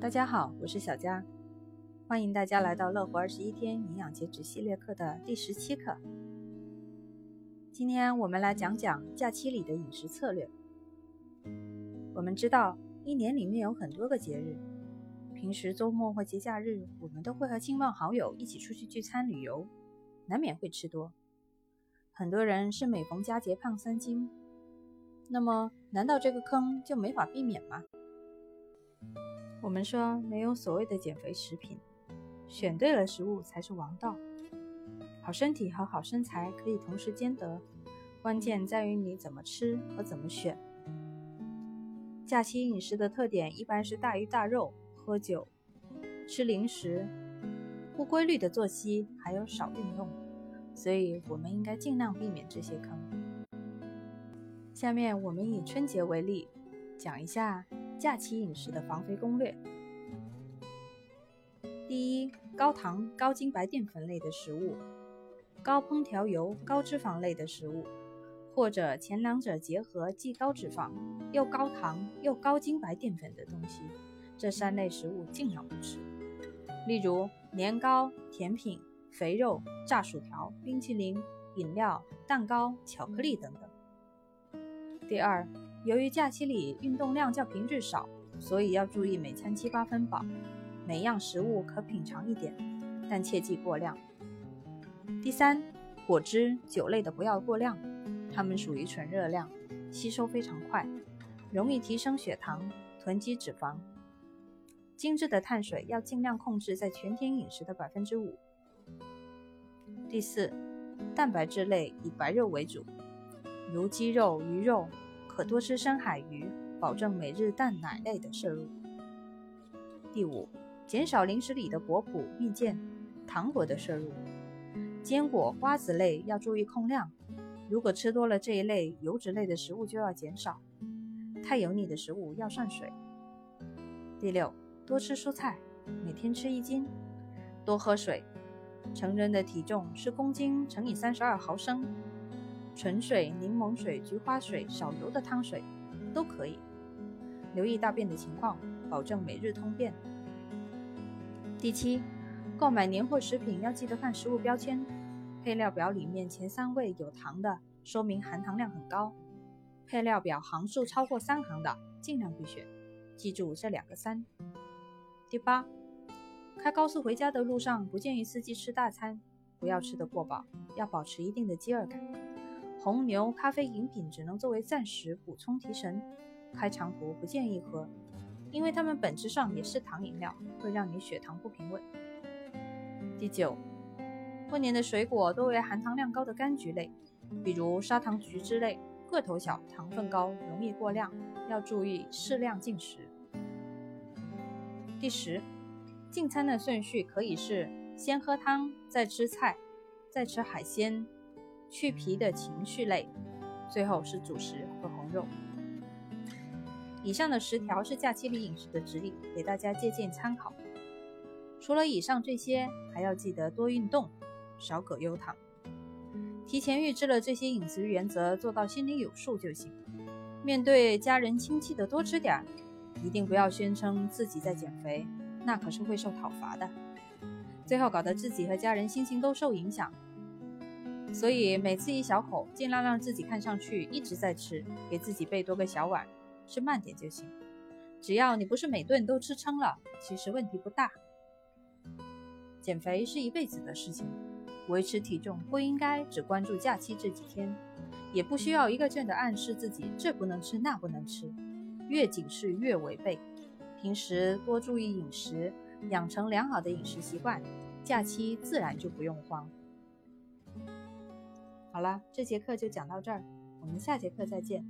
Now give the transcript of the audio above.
大家好，我是小佳，欢迎大家来到乐活二十一天营养减脂系列课的第十七课。今天我们来讲讲假期里的饮食策略。我们知道，一年里面有很多个节日，平时周末或节假日，我们都会和亲朋好友一起出去聚餐旅游，难免会吃多。很多人是每逢佳节胖三斤，那么难道这个坑就没法避免吗？我们说没有所谓的减肥食品，选对了食物才是王道。好身体和好身材可以同时兼得，关键在于你怎么吃和怎么选。假期饮食的特点一般是大鱼大肉、喝酒、吃零食、不规律的作息，还有少运动，所以我们应该尽量避免这些坑。下面我们以春节为例，讲一下。假期饮食的防肥攻略：第一，高糖、高精白淀粉类的食物，高烹调油、高脂肪类的食物，或者前两者结合，既高脂肪又高糖又高精白淀粉的东西，这三类食物尽量不吃。例如年糕、甜品、肥肉、炸薯条、冰淇淋、饮料、蛋糕、巧克力等等。第二。由于假期里运动量较平日少，所以要注意每餐七八分饱，每样食物可品尝一点，但切忌过量。第三，果汁、酒类的不要过量，它们属于纯热量，吸收非常快，容易提升血糖、囤积脂肪。精致的碳水要尽量控制在全天饮食的百分之五。第四，蛋白质类以白肉为主，如鸡肉、鱼肉。可多吃深海鱼，保证每日蛋奶类的摄入。第五，减少零食里的果脯、蜜饯、糖果的摄入。坚果、瓜子类要注意控量，如果吃多了这一类油脂类的食物就要减少。太油腻的食物要涮水。第六，多吃蔬菜，每天吃一斤。多喝水，成人的体重是公斤乘以三十二毫升。纯水、柠檬水、菊花水、少油的汤水都可以。留意大便的情况，保证每日通便。第七，购买年货食品要记得看食物标签，配料表里面前三位有糖的，说明含糖量很高；配料表行数超过三行的，尽量避选。记住这两个三。第八，开高速回家的路上不建议司机吃大餐，不要吃得过饱，要保持一定的饥饿感。红牛、咖啡饮品只能作为暂时补充提神，开长途不建议喝，因为它们本质上也是糖饮料，会让你血糖不平稳。第九，过年的水果多为含糖量高的柑橘类，比如砂糖橘之类，个头小，糖分高，容易过量，要注意适量进食。第十，进餐的顺序可以是先喝汤，再吃菜，再吃海鲜。去皮的情绪类，最后是主食和红肉。以上的十条是假期里饮食的指引，给大家借鉴参考。除了以上这些，还要记得多运动，少葛优躺。提前预知了这些饮食原则，做到心里有数就行。面对家人亲戚的多吃点，一定不要宣称自己在减肥，那可是会受讨伐的。最后搞得自己和家人心情都受影响。所以每次一小口，尽量让自己看上去一直在吃，给自己备多个小碗，吃慢点就行。只要你不是每顿都吃撑了，其实问题不大。减肥是一辈子的事情，维持体重不应该只关注假期这几天，也不需要一个劲的暗示自己这不能吃那不能吃，越警示越违背。平时多注意饮食，养成良好的饮食习惯，假期自然就不用慌。好了，这节课就讲到这儿，我们下节课再见。